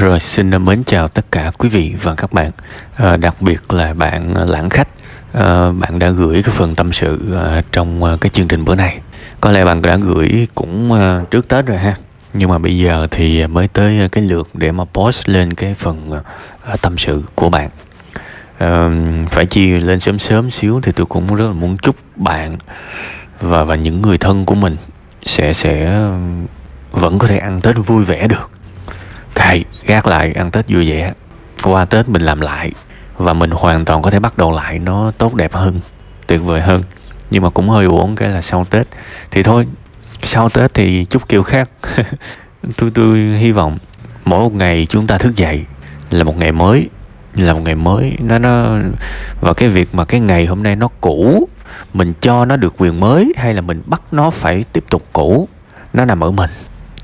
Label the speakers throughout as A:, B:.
A: Rồi xin mến chào tất cả quý vị và các bạn. À, Đặc biệt là bạn lãng khách. À, Bạn đã gửi cái phần tâm sự à, trong à, cái chương trình bữa nay. Có lẽ bạn đã gửi cũng à, trước Tết rồi ha. Nhưng mà bây giờ thì mới tới cái lượt để mà post lên cái phần à, tâm sự của bạn. À, Phải chi lên sớm sớm xíu thì tôi cũng rất là muốn chúc bạn Và và những người thân của mình sẽ sẽ vẫn có thể ăn Tết vui vẻ được. Cày gác lại ăn tết vui vẻ. Qua tết mình làm lại và mình hoàn toàn có thể bắt đầu lại, nó tốt đẹp hơn, tuyệt vời hơn. Nhưng mà cũng hơi uổng cái là sau tết. Thì thôi, sau tết thì chút kiểu khác. Tôi tôi hy vọng mỗi một ngày chúng ta thức dậy là một ngày mới, là một ngày mới. Nó nó, và cái việc mà cái ngày hôm nay nó cũ, mình cho nó được quyền mới hay là mình bắt nó phải tiếp tục cũ, nó nằm ở mình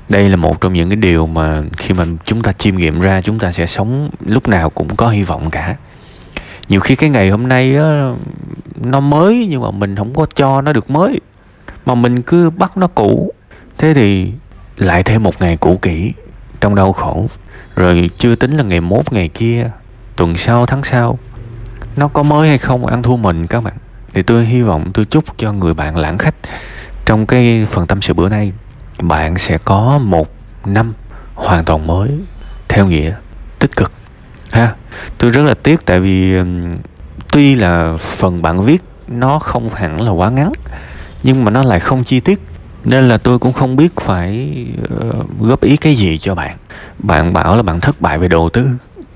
A: đây là một trong những cái điều mà khi mà chúng ta chiêm nghiệm ra, chúng ta sẽ sống lúc nào cũng có hy vọng cả. Nhiều khi cái ngày hôm nay á, nó mới nhưng mà mình không có cho nó được mới, mà mình cứ bắt nó cũ. Thế thì lại thêm một ngày cũ kỹ trong đau khổ. Rồi chưa tính là ngày mốt, ngày kia, tuần sau, tháng sau, nó có mới hay không ăn thua mình các bạn. Thì tôi hy vọng, tôi chúc cho người bạn lãng khách trong cái phần tâm sự bữa nay bạn sẽ có một năm hoàn toàn mới theo nghĩa tích cực ha. Tôi rất là tiếc tại vì tuy là phần bạn viết nó không hẳn là quá ngắn nhưng mà nó lại không chi tiết nên là tôi cũng không biết phải uh, góp ý cái gì cho bạn. Bạn bảo là bạn thất bại về đầu tư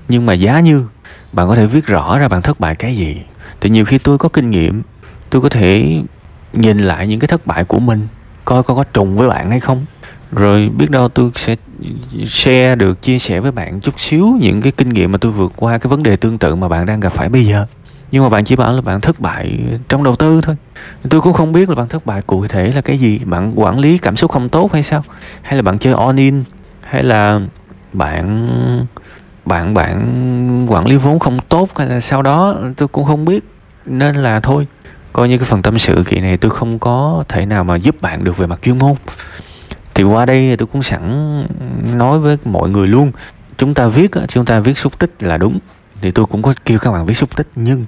A: nhưng mà giá như bạn có thể viết rõ ra bạn thất bại cái gì. Thì nhiều khi tôi có kinh nghiệm tôi có thể nhìn lại những cái thất bại của mình coi coi có trùng với bạn hay không? Rồi biết đâu tôi sẽ share được, chia sẻ với bạn chút xíu những cái kinh nghiệm mà tôi vượt qua cái vấn đề tương tự mà bạn đang gặp phải bây giờ. Nhưng mà bạn chỉ bảo là bạn thất bại trong đầu tư thôi. Tôi cũng không biết là bạn thất bại cụ thể là cái gì. Bạn quản lý cảm xúc không tốt hay sao? Hay là bạn chơi on in? Hay là bạn bạn bạn quản lý vốn không tốt hay là sau đó? Tôi cũng không biết. Nên là thôi coi như cái phần tâm sự kỳ này tôi không có thể nào mà giúp bạn được về mặt chuyên môn. Thì qua đây tôi cũng sẵn nói với mọi người luôn, chúng ta viết chúng ta viết xúc tích là đúng. Thì tôi cũng có kêu các bạn viết xúc tích, nhưng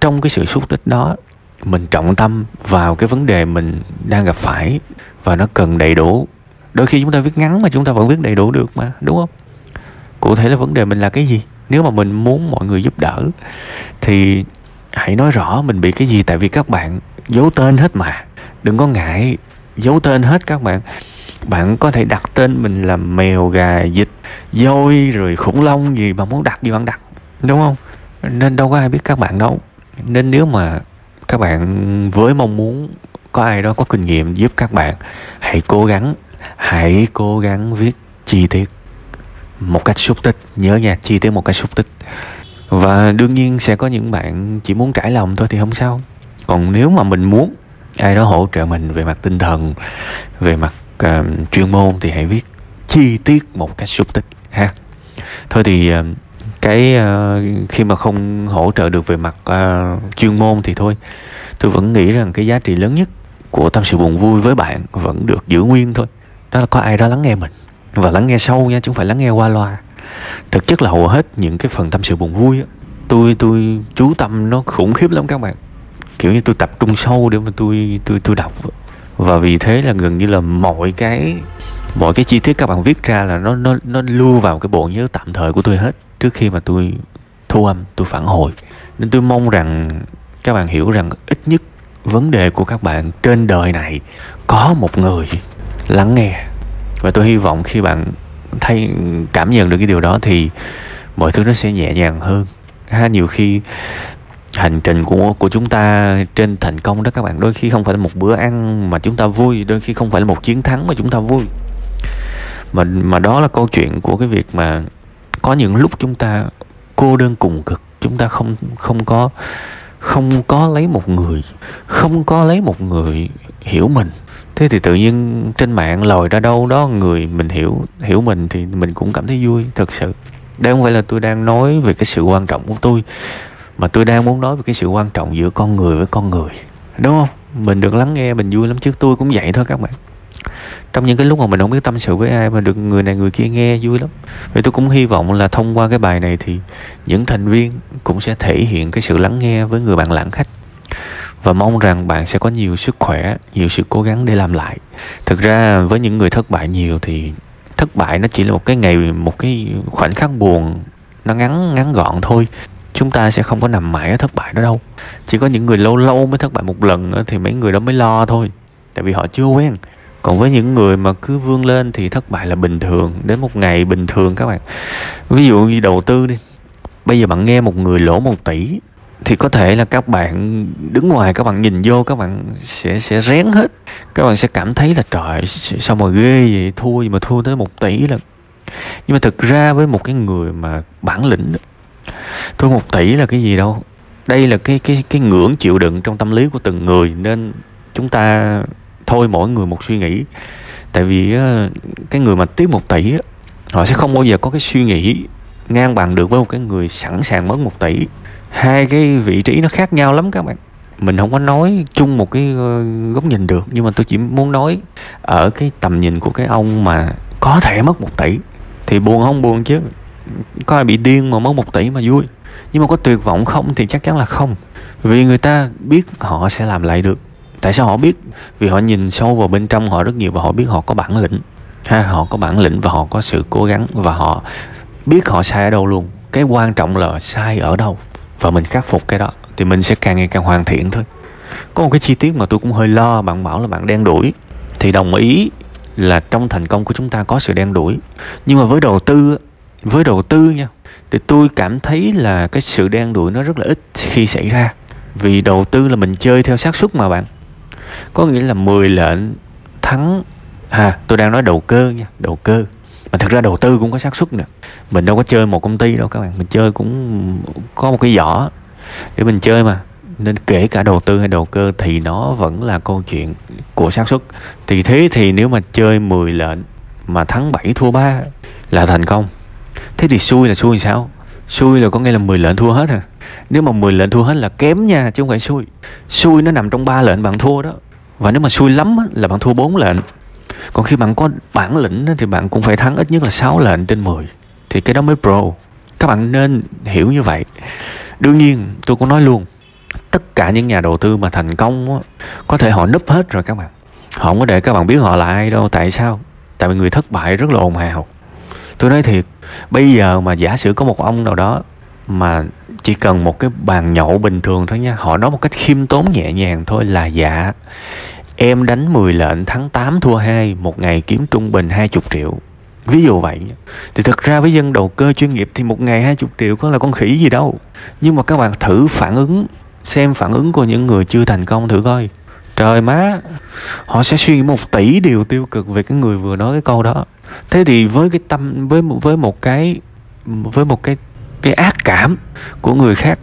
A: trong cái sự xúc tích đó, mình trọng tâm vào cái vấn đề mình đang gặp phải và nó cần đầy đủ. Đôi khi chúng ta viết ngắn mà chúng ta vẫn viết đầy đủ được mà, đúng không? Cụ thể là vấn đề mình là cái gì? Nếu mà mình muốn mọi người giúp đỡ, thì hãy nói rõ mình bị cái gì, tại vì các bạn giấu tên hết mà. Đừng có ngại giấu tên hết các bạn. Bạn có thể đặt tên mình là mèo, gà, vịt dôi rồi khủng long gì mà muốn đặt gì bạn đặt, đúng không? Nên đâu có ai biết các bạn đâu. Nên nếu mà các bạn với mong muốn có ai đó có kinh nghiệm giúp các bạn, hãy cố gắng, hãy cố gắng viết chi tiết một cách xúc tích. Nhớ nha, chi tiết một cách xúc tích và đương nhiên sẽ có những bạn chỉ muốn trải lòng thôi thì không sao. Còn nếu mà mình muốn ai đó hỗ trợ mình về mặt tinh thần về mặt uh, chuyên môn thì hãy viết chi tiết một cách xúc tích ha. Thôi thì uh, cái uh, khi mà không hỗ trợ được về mặt uh, chuyên môn thì thôi. Tôi vẫn nghĩ rằng cái giá trị lớn nhất của tâm sự buồn vui với bạn vẫn được giữ nguyên thôi. Đó là có ai đó lắng nghe mình và lắng nghe sâu nha chứ không phải lắng nghe qua loa thực chất là hầu hết những cái phần tâm sự buồn vui á, tôi tôi chú tâm nó khủng khiếp lắm các bạn. Kiểu như tôi tập trung sâu để mà tôi tôi tôi đọc và vì thế là gần như là mọi cái mọi cái chi tiết các bạn viết ra là nó nó nó lưu vào cái bộ nhớ tạm thời của tôi hết trước khi mà tôi thu âm, tôi phản hồi. Nên tôi mong rằng các bạn hiểu rằng ít nhất vấn đề của các bạn trên đời này có một người lắng nghe. Và tôi hy vọng khi bạn thấy, cảm nhận được cái điều đó thì mọi thứ nó sẽ nhẹ nhàng hơn. Ha, nhiều khi hành trình của của chúng ta trên thành công đó các bạn, đôi khi không phải là một bữa ăn mà chúng ta vui, đôi khi không phải là một chiến thắng mà chúng ta vui. Mà mà đó là câu chuyện của cái việc mà có những lúc chúng ta cô đơn cùng cực, chúng ta không không có không có lấy một người, không có lấy một người hiểu mình. Thế thì tự nhiên trên mạng lòi ra đâu đó người mình hiểu hiểu mình thì mình cũng cảm thấy vui, thật sự. Đây không phải là tôi đang nói về cái sự quan trọng của tôi, mà tôi đang muốn nói về cái sự quan trọng giữa con người với con người. Đúng không? Mình được lắng nghe, mình vui lắm, chứ tôi cũng vậy thôi các bạn trong những cái lúc mà mình không biết tâm sự với ai mà được người này người kia nghe, vui lắm. Vậy tôi cũng hy vọng là thông qua cái bài này thì những thành viên cũng sẽ thể hiện cái sự lắng nghe với người bạn lãng khách. Và mong rằng bạn sẽ có nhiều sức khỏe, nhiều sự cố gắng để làm lại. Thực ra với những người thất bại nhiều thì thất bại nó chỉ là một cái ngày, một cái khoảnh khắc buồn, nó ngắn ngắn gọn thôi. Chúng ta sẽ không có nằm mãi ở thất bại đó đâu. Chỉ có những người lâu lâu mới thất bại một lần thì mấy người đó mới lo thôi. Tại vì họ chưa quen còn với những người mà cứ vươn lên thì thất bại là bình thường, đến một ngày bình thường các bạn. Ví dụ như đầu tư đi, bây giờ bạn nghe một người lỗ một tỷ thì có thể là các bạn đứng ngoài, các bạn nhìn vô, các bạn sẽ sẽ rén hết. Các bạn sẽ cảm thấy là trời sao mà ghê vậy? Thua gì mà thua tới một tỷ lần nhưng mà thực ra với một cái người mà bản lĩnh thua một tỷ là cái gì đâu. Đây là cái cái cái ngưỡng chịu đựng trong tâm lý của từng người, nên chúng ta thôi, mỗi người một suy nghĩ. Tại vì cái người mà tiếp một tỷ họ sẽ không bao giờ có cái suy nghĩ ngang bằng được với một cái người sẵn sàng mất một tỷ. Hai cái vị trí nó khác nhau lắm các bạn. Mình không có nói chung một cái ờ, góc nhìn được, nhưng mà tôi chỉ muốn nói ở cái tầm nhìn của cái ông mà có thể mất một tỷ, thì buồn không buồn chứ. Có ai bị điên mà mất một tỷ mà vui. Nhưng mà có tuyệt vọng không thì chắc chắn là không. Vì người ta biết họ sẽ làm lại được tại sao họ biết? Vì họ nhìn sâu vào bên trong họ rất nhiều và họ biết họ có bản lĩnh. Ha, họ có bản lĩnh và họ có sự cố gắng và họ biết họ sai ở đâu luôn. Cái quan trọng là sai ở đâu và mình khắc phục cái đó thì mình sẽ càng ngày càng hoàn thiện thôi. Có một cái chi tiết mà tôi cũng hơi lo, bạn bảo là bạn đen đuổi thì đồng ý là trong thành công của chúng ta có sự đen đuổi nhưng mà với đầu tư, với đầu tư nha, thì tôi cảm thấy là cái sự đen đuổi nó rất là ít khi xảy ra. Vì đầu tư là mình chơi theo xác suất mà bạn có nghĩa là 10 lệnh thắng. À tôi đang nói đầu cơ nha, đầu cơ. Mà thực ra đầu tư cũng có xác suất nè. Mình đâu có chơi một công ty đâu các bạn, mình chơi cũng có một cái giỏ để mình chơi mà. Nên kể cả đầu tư hay đầu cơ thì nó vẫn là câu chuyện của xác suất. Thì thế thì nếu mà chơi 10 lệnh mà thắng 7 thua 3 là thành công. Thế thì xui là xui sao? Xui là có nghĩa là 10 lệnh thua hết à nếu mà 10 lệnh thua hết là kém nha, chứ không phải xui. Xui nó nằm trong ba lệnh bạn thua đó. Và nếu mà xui lắm là bạn thua 4 lệnh. Còn khi bạn có bản lĩnh thì bạn cũng phải thắng ít nhất là 6 lệnh trên 10 thì cái đó mới pro. Các bạn nên hiểu như vậy. Đương nhiên, tôi cũng nói luôn, tất cả những nhà đầu tư mà thành công có thể họ núp hết rồi các bạn. Họ không có để các bạn biết họ là ai đâu. Tại sao? Tại vì người thất bại rất là ồn ào tôi nói thiệt, bây giờ mà giả sử có một ông nào đó mà chỉ cần một cái bàn nhậu bình thường thôi nha, họ nói một cách khiêm tốn nhẹ nhàng thôi là dạ. Em đánh 10 lệnh, thắng 8 thua 2 một ngày kiếm trung bình 20 triệu. Ví dụ vậy thì thực ra với dân đầu cơ chuyên nghiệp thì một ngày 20 triệu có là con khỉ gì đâu. Nhưng mà các bạn thử phản ứng, xem phản ứng của những người chưa thành công thử coi. Trời má, họ sẽ suy nghĩ một tỷ điều tiêu cực về cái người vừa nói cái câu đó thế thì với cái tâm, với với một cái, với một cái cái ác cảm của người khác,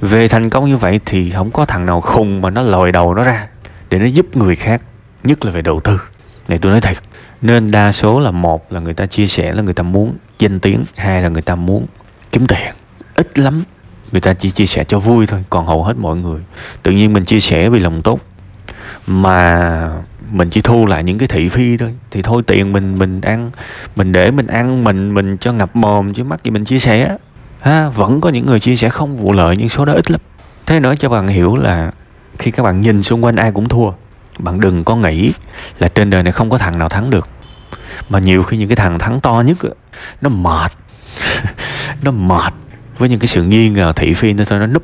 A: về thành công như vậy thì không có thằng nào khùng mà nó lòi đầu nó ra để nó giúp người khác, nhất là về đầu tư. Này tôi nói thật nên đa số là một là người ta chia sẻ là người ta muốn danh tiếng, hai là người ta muốn kiếm tiền. Ít lắm người ta chỉ chia sẻ cho vui thôi, còn hầu hết mọi người tự nhiên mình chia sẻ vì lòng tốt. Mà mình chỉ thu lại những cái thị phi thôi. Thì thôi tiền mình mình ăn, mình để mình ăn, mình mình cho ngập mồm, chứ mắc gì mình chia sẻ. Ha, vẫn có những người chia sẻ không vụ lợi nhưng số đó ít lắm. Thế nói cho bạn hiểu là khi các bạn nhìn xung quanh ai cũng thua, bạn đừng có nghĩ là trên đời này không có thằng nào thắng được. Mà nhiều khi những cái thằng thắng to nhất nó mệt. Nó mệt với những cái sự nghi ngờ thị phi nó thôi, nó núp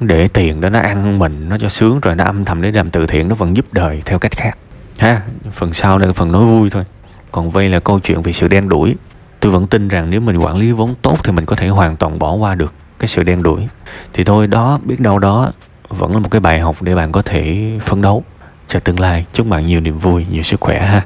A: để tiền đó nó ăn mình, nó cho sướng rồi, nó âm thầm để làm từ thiện, nó vẫn giúp đời theo cách khác. Ha, phần sau đây là phần nói vui thôi. Còn vây là câu chuyện về sự đen đuổi. Tôi vẫn tin rằng nếu mình quản lý vốn tốt thì mình có thể hoàn toàn bỏ qua được cái sự đen đuổi. Thì thôi, đó, biết đâu đó vẫn là một cái bài học để bạn có thể phấn đấu. Cho tương lai, chúc bạn nhiều niềm vui, nhiều sức khỏe ha.